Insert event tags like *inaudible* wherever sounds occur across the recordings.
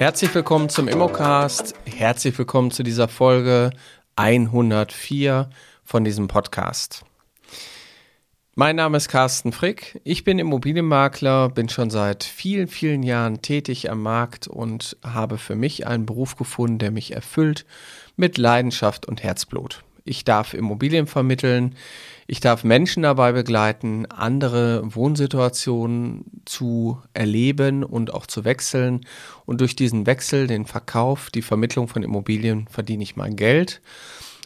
Herzlich willkommen zum Immocast. Herzlich willkommen zu dieser Folge 104 von diesem Podcast. Mein Name ist Carsten Frick. Ich bin Immobilienmakler, bin schon seit vielen, vielen Jahren tätig am Markt und habe für mich einen Beruf gefunden, der mich erfüllt mit Leidenschaft und Herzblut. Ich darf Immobilien vermitteln. Ich darf Menschen dabei begleiten, andere Wohnsituationen zu erleben und auch zu wechseln. Und durch diesen Wechsel, den Verkauf, die Vermittlung von Immobilien verdiene ich mein Geld.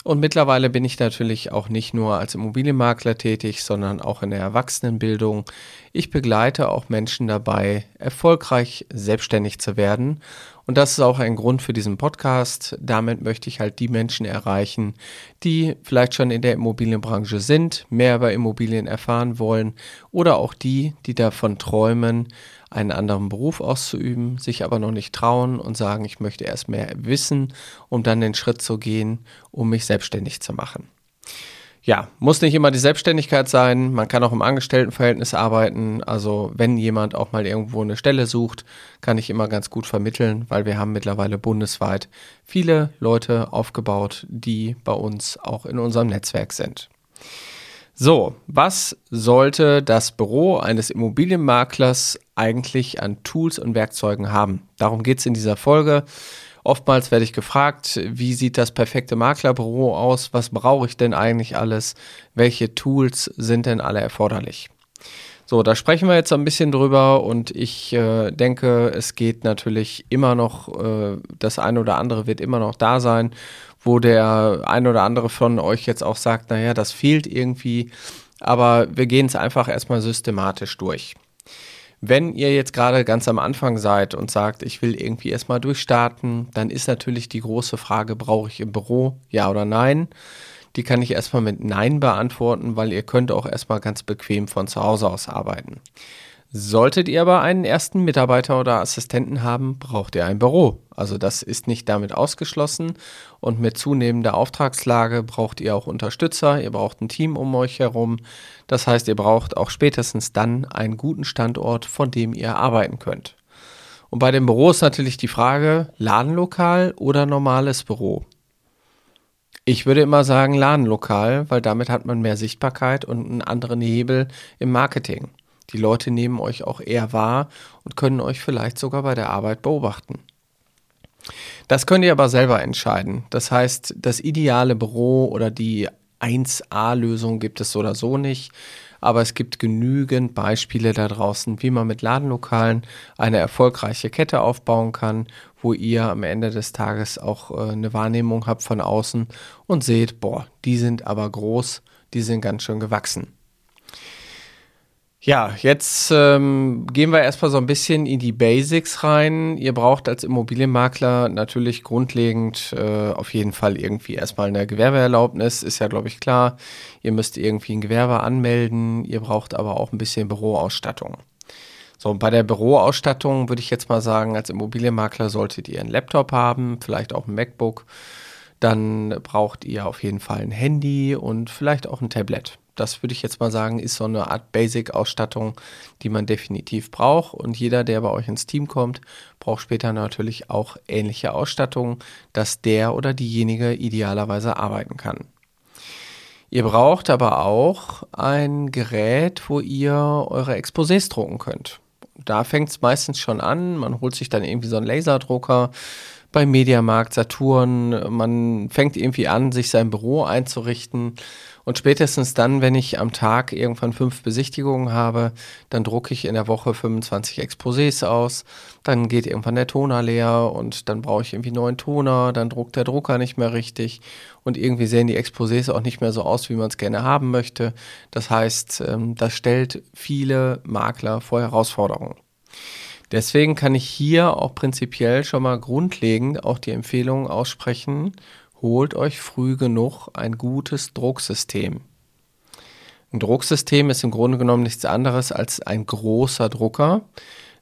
Und mittlerweile bin ich natürlich auch nicht nur als Immobilienmakler tätig, sondern auch in der Erwachsenenbildung. Ich begleite auch Menschen dabei, erfolgreich selbstständig zu werden und das ist auch ein Grund für diesen Podcast. Damit möchte ich halt die Menschen erreichen, die vielleicht schon in der Immobilienbranche sind, mehr über Immobilien erfahren wollen oder auch die, die davon träumen, einen anderen Beruf auszuüben, sich aber noch nicht trauen und sagen, ich möchte erst mehr wissen, um dann den Schritt zu gehen, um mich selbstständig zu machen ja, muss nicht immer die Selbstständigkeit sein. Man kann auch im Angestelltenverhältnis arbeiten. Also wenn jemand auch mal irgendwo eine Stelle sucht, kann ich immer ganz gut vermitteln, weil wir haben mittlerweile bundesweit viele Leute aufgebaut, die bei uns auch in unserem Netzwerk sind. So, was sollte das Büro eines Immobilienmaklers eigentlich an Tools und Werkzeugen haben? Darum geht es in dieser Folge. Oftmals werde ich gefragt, wie sieht das perfekte Maklerbüro aus? Was brauche ich denn eigentlich alles? Welche Tools sind denn alle erforderlich? So, da sprechen wir jetzt ein bisschen drüber und ich äh, denke, es geht natürlich immer noch, äh, das eine oder andere wird immer noch da sein, wo der ein oder andere von euch jetzt auch sagt, naja, das fehlt irgendwie, aber wir gehen es einfach erstmal systematisch durch. Wenn ihr jetzt gerade ganz am Anfang seid und sagt, ich will irgendwie erstmal durchstarten, dann ist natürlich die große Frage, brauche ich im Büro, ja oder nein? Die kann ich erstmal mit Nein beantworten, weil ihr könnt auch erstmal ganz bequem von zu Hause aus arbeiten. Solltet ihr aber einen ersten Mitarbeiter oder Assistenten haben, braucht ihr ein Büro. Also das ist nicht damit ausgeschlossen. Und mit zunehmender Auftragslage braucht ihr auch Unterstützer, ihr braucht ein Team um euch herum. Das heißt, ihr braucht auch spätestens dann einen guten Standort, von dem ihr arbeiten könnt. Und bei dem Büro ist natürlich die Frage, Ladenlokal oder normales Büro? Ich würde immer sagen Ladenlokal, weil damit hat man mehr Sichtbarkeit und einen anderen Hebel im Marketing. Die Leute nehmen euch auch eher wahr und können euch vielleicht sogar bei der Arbeit beobachten. Das könnt ihr aber selber entscheiden. Das heißt, das ideale Büro oder die 1A-Lösung gibt es so oder so nicht. Aber es gibt genügend Beispiele da draußen, wie man mit Ladenlokalen eine erfolgreiche Kette aufbauen kann, wo ihr am Ende des Tages auch äh, eine Wahrnehmung habt von außen und seht, boah, die sind aber groß, die sind ganz schön gewachsen. Ja, jetzt ähm, gehen wir erstmal so ein bisschen in die Basics rein. Ihr braucht als Immobilienmakler natürlich grundlegend äh, auf jeden Fall irgendwie erstmal eine Gewerbeerlaubnis, ist ja, glaube ich, klar. Ihr müsst irgendwie ein Gewerbe anmelden, ihr braucht aber auch ein bisschen Büroausstattung. So, bei der Büroausstattung würde ich jetzt mal sagen, als Immobilienmakler solltet ihr einen Laptop haben, vielleicht auch ein MacBook. Dann braucht ihr auf jeden Fall ein Handy und vielleicht auch ein Tablet das würde ich jetzt mal sagen, ist so eine Art Basic-Ausstattung, die man definitiv braucht. Und jeder, der bei euch ins Team kommt, braucht später natürlich auch ähnliche Ausstattung, dass der oder diejenige idealerweise arbeiten kann. Ihr braucht aber auch ein Gerät, wo ihr eure Exposés drucken könnt. Da fängt es meistens schon an. Man holt sich dann irgendwie so einen Laserdrucker bei Mediamarkt, Saturn. Man fängt irgendwie an, sich sein Büro einzurichten und spätestens dann, wenn ich am Tag irgendwann fünf Besichtigungen habe, dann drucke ich in der Woche 25 Exposés aus. Dann geht irgendwann der Toner leer und dann brauche ich irgendwie neuen Toner. Dann druckt der Drucker nicht mehr richtig. Und irgendwie sehen die Exposés auch nicht mehr so aus, wie man es gerne haben möchte. Das heißt, ähm, das stellt viele Makler vor Herausforderungen. Deswegen kann ich hier auch prinzipiell schon mal grundlegend auch die Empfehlung aussprechen, holt euch früh genug ein gutes Drucksystem. Ein Drucksystem ist im Grunde genommen nichts anderes als ein großer Drucker,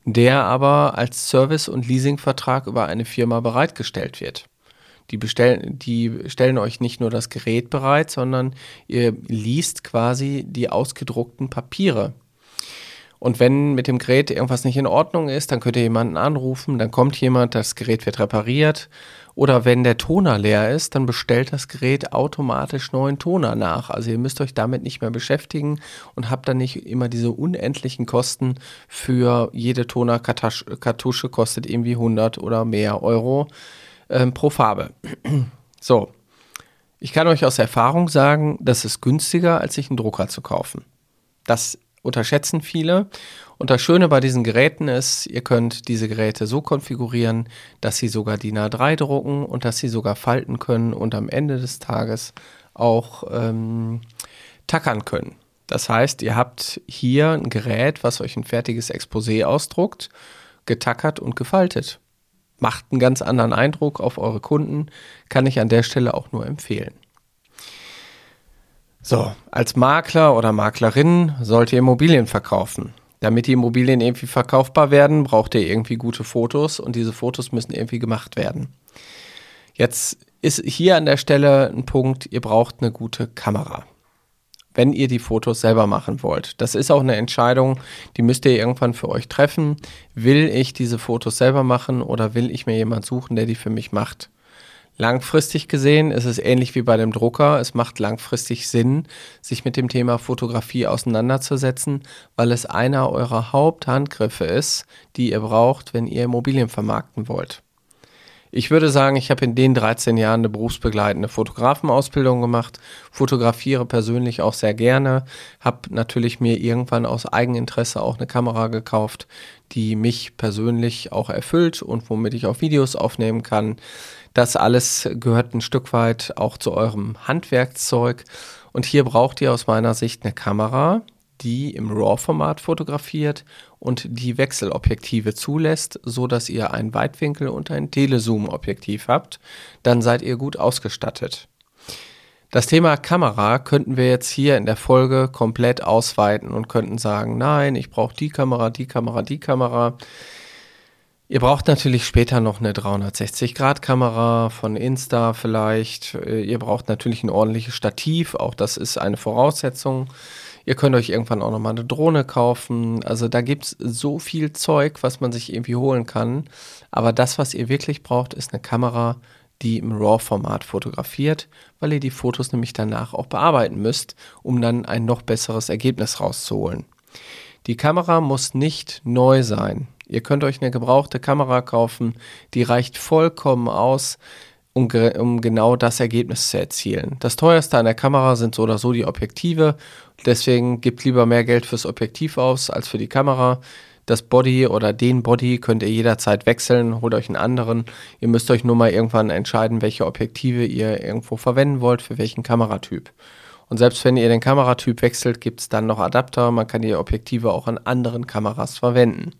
der aber als Service- und Leasingvertrag über eine Firma bereitgestellt wird. Die, bestellen, die stellen euch nicht nur das Gerät bereit, sondern ihr liest quasi die ausgedruckten Papiere. Und wenn mit dem Gerät irgendwas nicht in Ordnung ist, dann könnt ihr jemanden anrufen, dann kommt jemand, das Gerät wird repariert. Oder wenn der Toner leer ist, dann bestellt das Gerät automatisch neuen Toner nach. Also ihr müsst euch damit nicht mehr beschäftigen und habt dann nicht immer diese unendlichen Kosten für jede Tonerkartusche kostet irgendwie 100 oder mehr Euro ähm, pro Farbe. *clears throat* so. Ich kann euch aus Erfahrung sagen, das ist günstiger, als sich einen Drucker zu kaufen. Das unterschätzen viele. Und das Schöne bei diesen Geräten ist, ihr könnt diese Geräte so konfigurieren, dass sie sogar DIN A3 drucken und dass sie sogar falten können und am Ende des Tages auch ähm, tackern können. Das heißt, ihr habt hier ein Gerät, was euch ein fertiges Exposé ausdruckt, getackert und gefaltet. Macht einen ganz anderen Eindruck auf eure Kunden, kann ich an der Stelle auch nur empfehlen. So, als Makler oder Maklerin sollt ihr Immobilien verkaufen. Damit die Immobilien irgendwie verkaufbar werden, braucht ihr irgendwie gute Fotos und diese Fotos müssen irgendwie gemacht werden. Jetzt ist hier an der Stelle ein Punkt, ihr braucht eine gute Kamera. Wenn ihr die Fotos selber machen wollt. Das ist auch eine Entscheidung, die müsst ihr irgendwann für euch treffen. Will ich diese Fotos selber machen oder will ich mir jemand suchen, der die für mich macht? Langfristig gesehen ist es ähnlich wie bei dem Drucker. Es macht langfristig Sinn, sich mit dem Thema Fotografie auseinanderzusetzen, weil es einer eurer Haupthandgriffe ist, die ihr braucht, wenn ihr Immobilien vermarkten wollt. Ich würde sagen, ich habe in den 13 Jahren eine berufsbegleitende Fotografenausbildung gemacht, fotografiere persönlich auch sehr gerne, habe natürlich mir irgendwann aus Eigeninteresse auch eine Kamera gekauft, die mich persönlich auch erfüllt und womit ich auch Videos aufnehmen kann. Das alles gehört ein Stück weit auch zu eurem Handwerkszeug. Und hier braucht ihr aus meiner Sicht eine Kamera, die im RAW-Format fotografiert und die Wechselobjektive zulässt, so dass ihr ein Weitwinkel- und ein Telezoom-Objektiv habt. Dann seid ihr gut ausgestattet. Das Thema Kamera könnten wir jetzt hier in der Folge komplett ausweiten und könnten sagen, nein, ich brauche die Kamera, die Kamera, die Kamera. Ihr braucht natürlich später noch eine 360-Grad-Kamera von Insta vielleicht. Äh, ihr braucht natürlich ein ordentliches Stativ, auch das ist eine Voraussetzung. Ihr könnt euch irgendwann auch nochmal eine Drohne kaufen. Also da gibt es so viel Zeug, was man sich irgendwie holen kann. Aber das, was ihr wirklich braucht, ist eine Kamera, die im RAW-Format fotografiert, weil ihr die Fotos nämlich danach auch bearbeiten müsst, um dann ein noch besseres Ergebnis rauszuholen. Die Kamera muss nicht neu sein. Ihr könnt euch eine gebrauchte Kamera kaufen, die reicht vollkommen aus, um, um, genau das Ergebnis zu erzielen. Das teuerste an der Kamera sind so oder so die Objektive. Deswegen gebt lieber mehr Geld fürs Objektiv aus als für die Kamera. Das Body oder den Body könnt ihr jederzeit wechseln, holt euch einen anderen. Ihr müsst euch nur mal irgendwann entscheiden, welche Objektive ihr irgendwo verwenden wollt, für welchen Kameratyp. Und selbst wenn ihr den Kameratyp wechselt, gibt es dann noch Adapter. Man kann die Objektive auch an anderen Kameras verwenden.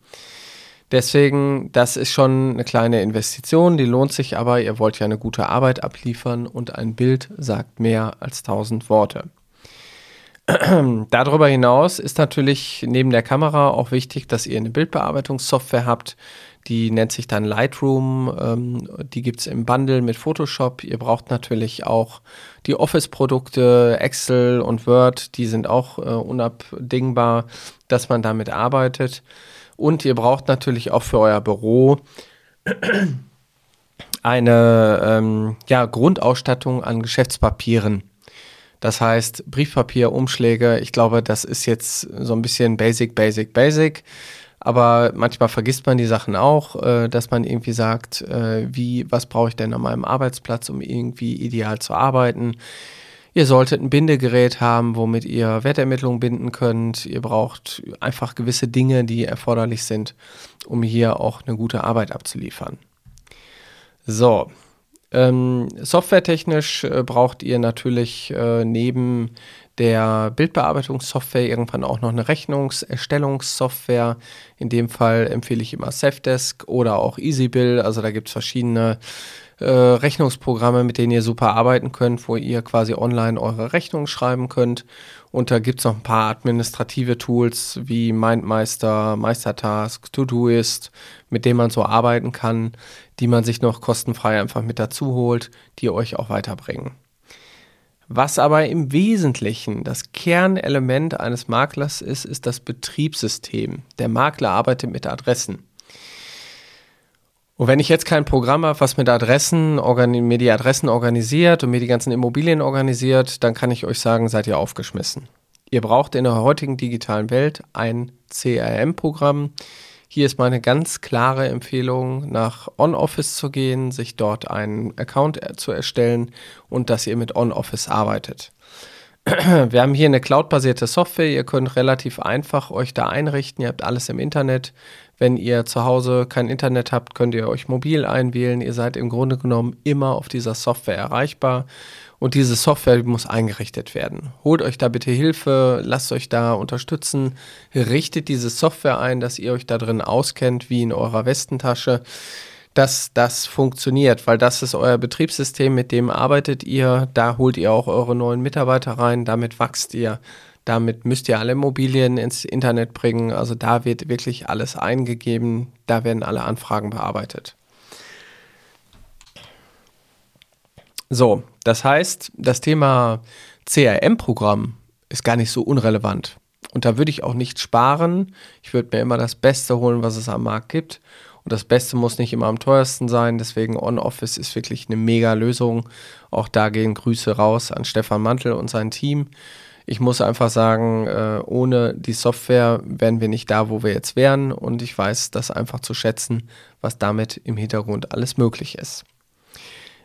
Deswegen, das ist schon eine kleine Investition, die lohnt sich aber. Ihr wollt ja eine gute Arbeit abliefern und ein Bild sagt mehr als tausend Worte. *clears throat* Darüber hinaus ist natürlich neben der Kamera auch wichtig, dass ihr eine Bildbearbeitungssoftware habt. Die nennt sich dann Lightroom. Ähm, die gibt es im Bundle mit Photoshop. Ihr braucht natürlich auch die Office-Produkte, Excel und Word. Die sind auch äh, unabdingbar, dass man damit arbeitet. Und ihr braucht natürlich auch für euer Büro eine ähm, ja, Grundausstattung an Geschäftspapieren. Das heißt, Briefpapier, Umschläge, ich glaube, das ist jetzt so ein bisschen basic, basic, basic. Aber manchmal vergisst man die Sachen auch, äh, dass man irgendwie sagt, äh, wie, was brauche ich denn an meinem Arbeitsplatz, um irgendwie ideal zu arbeiten? Ihr solltet ein Bindegerät haben, womit ihr Wertermittlungen binden könnt. Ihr braucht einfach gewisse Dinge, die erforderlich sind, um hier auch eine gute Arbeit abzuliefern. So, ähm, softwaretechnisch äh, braucht ihr natürlich äh, neben der Bildbearbeitungssoftware irgendwann auch noch eine Rechnungserstellungssoftware. In dem Fall empfehle ich immer Safdesk oder auch EasyBill. Also da gibt es verschiedene äh, Rechnungsprogramme, mit denen ihr super arbeiten könnt, wo ihr quasi online eure Rechnungen schreiben könnt. Und da gibt es noch ein paar administrative Tools wie Mindmeister, Meistertask, Todoist, mit denen man so arbeiten kann, die man sich noch kostenfrei einfach mit dazu holt, die euch auch weiterbringen. Was aber im Wesentlichen das Kernelement eines Maklers ist, ist das Betriebssystem. Der Makler arbeitet mit Adressen. Und wenn ich jetzt kein Programm habe, was mit Adressen, mir die Adressen organisiert und mir die ganzen Immobilien organisiert, dann kann ich euch sagen, seid ihr aufgeschmissen. Ihr braucht in der heutigen digitalen Welt ein CRM-Programm. Hier ist meine ganz klare Empfehlung, nach OnOffice zu gehen, sich dort einen Account zu erstellen und dass ihr mit OnOffice arbeitet. *clears throat* Wir haben hier eine cloudbasierte Software. Ihr könnt relativ einfach euch da einrichten. Ihr habt alles im Internet. Wenn ihr zu Hause kein Internet habt, könnt ihr euch mobil einwählen. Ihr seid im Grunde genommen immer auf dieser Software erreichbar. Und diese Software muss eingerichtet werden. Holt euch da bitte Hilfe, lasst euch da unterstützen, richtet diese Software ein, dass ihr euch da drin auskennt, wie in eurer Westentasche, dass das funktioniert, weil das ist euer Betriebssystem, mit dem arbeitet ihr, da holt ihr auch eure neuen Mitarbeiter rein, damit wächst ihr. Damit müsst ihr alle Immobilien ins Internet bringen. Also da wird wirklich alles eingegeben. Da werden alle Anfragen bearbeitet. So, das heißt, das Thema CRM-Programm ist gar nicht so unrelevant. Und da würde ich auch nicht sparen. Ich würde mir immer das Beste holen, was es am Markt gibt. Und das Beste muss nicht immer am teuersten sein. Deswegen On-Office ist wirklich eine mega Lösung. Auch da gehen Grüße raus an Stefan Mantel und sein Team. Ich muss einfach sagen, äh, ohne die Software wären wir nicht da, wo wir jetzt wären. Und ich weiß das einfach zu schätzen, was damit im Hintergrund alles möglich ist.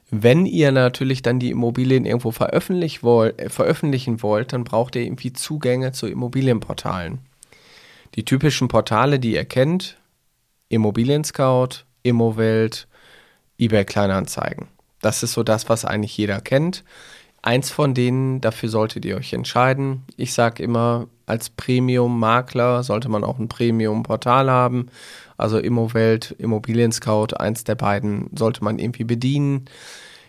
Wenn ihr natürlich dann die Immobilien irgendwo äh, veröffentlichen wollt, dann braucht ihr irgendwie Zugänge zu Immobilienportalen. Die typischen Portale, die ihr kennt, Immobilien Scout, Immowelt, eBay Kleinanzeigen. Das ist so das, was eigentlich jeder kennt. Eins von denen, dafür solltet ihr euch entscheiden. Ich sage immer, als Premium-Makler sollte man auch ein Premium-Portal haben. Also Immowelt, Immobilien Scout, eins der beiden sollte man irgendwie bedienen.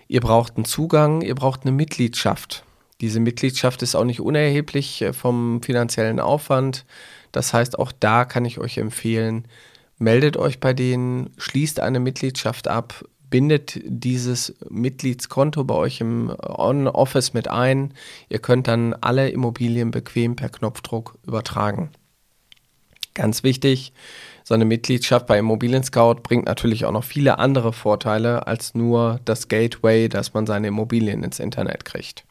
Ihr braucht einen Zugang, ihr braucht eine Mitgliedschaft. Diese Mitgliedschaft ist auch nicht unerheblich äh, vom finanziellen Aufwand. Das heißt, auch da kann ich euch empfehlen, meldet euch bei denen, schließt eine Mitgliedschaft ab, bindet dieses Mitgliedskonto bei euch im On-Office mit ein. Ihr könnt dann alle Immobilien bequem per Knopfdruck übertragen. Ganz wichtig, so eine Mitgliedschaft bei Immobilien Scout bringt natürlich auch noch viele andere Vorteile als nur das Gateway, dass man seine Immobilien ins Internet kriegt.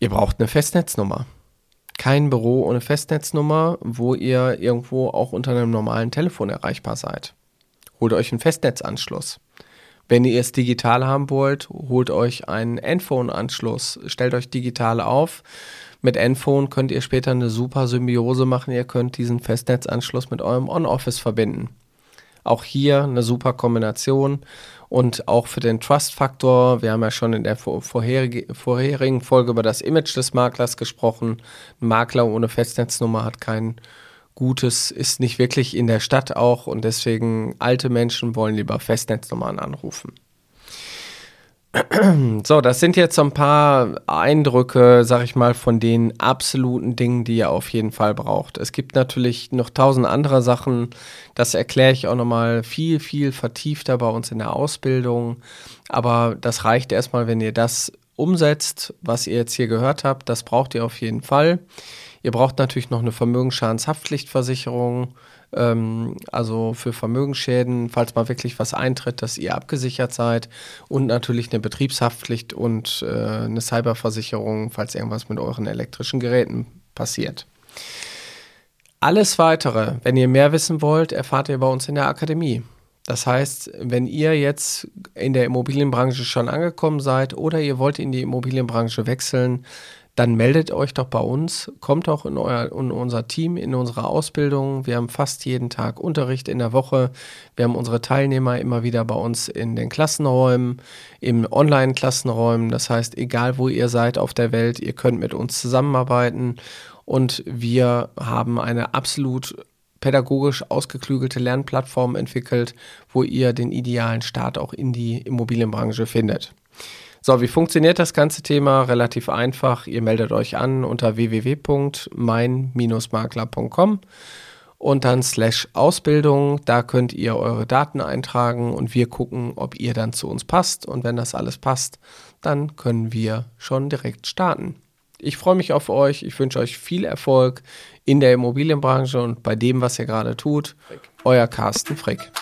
Ihr braucht eine Festnetznummer. Kein Büro ohne Festnetznummer, wo ihr irgendwo auch unter einem normalen Telefon erreichbar seid. Holt euch einen Festnetzanschluss. Wenn ihr es digital haben wollt, holt euch einen Endphone-Anschluss, stellt euch digital auf mit Enphone könnt ihr später eine super Symbiose machen. Ihr könnt diesen Festnetzanschluss mit eurem On-Office verbinden. Auch hier eine super Kombination und auch für den Trust-Faktor. Wir haben ja schon in der vorherigen Folge über das Image des Maklers gesprochen. Ein Makler ohne Festnetznummer hat kein gutes, ist nicht wirklich in der Stadt auch und deswegen alte Menschen wollen lieber Festnetznummern anrufen. *clears throat* So, das sind jetzt so ein paar Eindrücke, sag ich mal, von den absoluten Dingen, die ihr auf jeden Fall braucht. Es gibt natürlich noch tausend andere Sachen. Das erkläre ich auch nochmal viel, viel vertiefter bei uns in der Ausbildung. Aber das reicht erstmal, wenn ihr das umsetzt, was ihr jetzt hier gehört habt. Das braucht ihr auf jeden Fall. Ihr braucht natürlich noch eine Vermögensschadenshaftpflichtversicherung ähm, also für Vermögensschäden, falls mal wirklich was eintritt, dass ihr abgesichert seid und natürlich eine Betriebshaftpflicht und äh, eine Cyberversicherung, falls irgendwas mit euren elektrischen Geräten passiert. Alles weitere, wenn ihr mehr wissen wollt, erfahrt ihr bei uns in der Akademie. Das heißt, wenn ihr jetzt in der Immobilienbranche schon angekommen seid oder ihr wollt in die Immobilienbranche wechseln, dann meldet euch doch bei uns, kommt auch in, euer, in unser Team, in unsere Ausbildung. Wir haben fast jeden Tag Unterricht in der Woche. Wir haben unsere Teilnehmer immer wieder bei uns in den Klassenräumen, im Online-Klassenräumen. Das heißt, egal wo ihr seid auf der Welt, ihr könnt mit uns zusammenarbeiten und wir haben eine absolut pädagogisch ausgeklügelte Lernplattform entwickelt, wo ihr den idealen Start auch in die Immobilienbranche findet. So, wie funktioniert das ganze Thema? Relativ einfach. Ihr meldet euch an unter www.mein-makler.com und dann slash Ausbildung. Da könnt ihr eure Daten eintragen und wir gucken, ob ihr dann zu uns passt. Und wenn das alles passt, dann können wir schon direkt starten. Ich freue mich auf euch. Ich wünsche euch viel Erfolg in der Immobilienbranche und bei dem, was ihr gerade tut. Euer Carsten Frick.